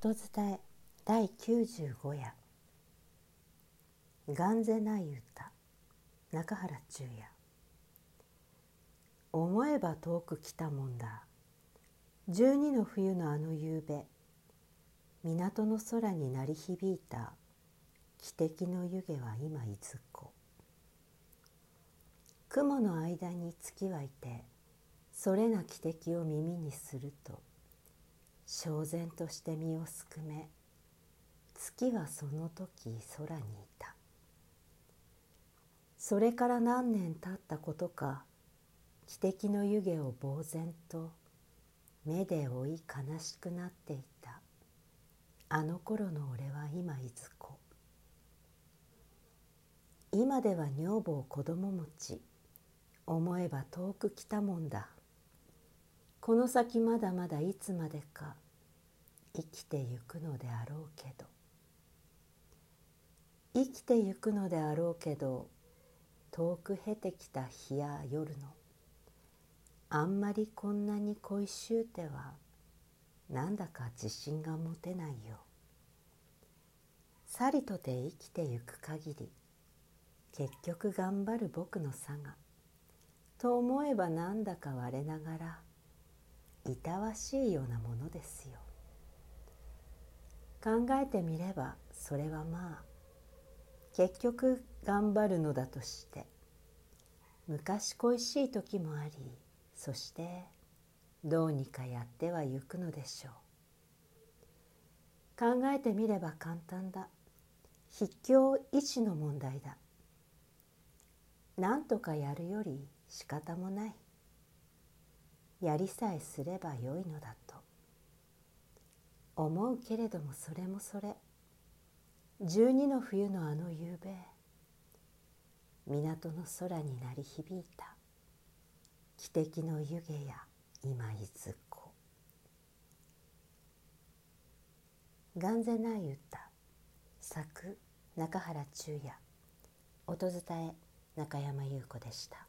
音伝え第95夜「眼ぜない歌」中原中也思えば遠く来たもんだ。十二の冬のあの夕べ港の空に鳴り響いた。汽笛の湯気は今いずこ。雲の間に月はいてそれな汽笛を耳にすると焦然として身をすくめ月はその時空にいた。それから何年経ったことか汽笛の湯気を呆然と目で追い悲しくなっていた。あの頃の俺は今いずこ。今では女房子供持ち。思えば遠く来たもんだ。この先まだまだいつまでか生きてゆくのであろうけど。生きてゆくのであろうけど遠く経てきた日や夜のあんまりこんなに恋しゅうてはなんだか自信が持てないよ。さりとて生きてゆく限り結局頑張る僕のさがと思えばなんだか我ながらいたわしいようなものですよ。考えてみればそれはまあ結局頑張るのだとして昔恋しい時もありそしてどうにかやってはゆくのでしょう。考えてみれば簡単だ。筆境意志の問題だ。何とかやるより仕方もない。やりさえすればよいのだと。思うけれどもそれもそれ。十二の冬のあの夕べ港の空に鳴り響いた。汽笛の湯気や今いずこ眼ぜない歌作中原中也。音伝え中山優子でした。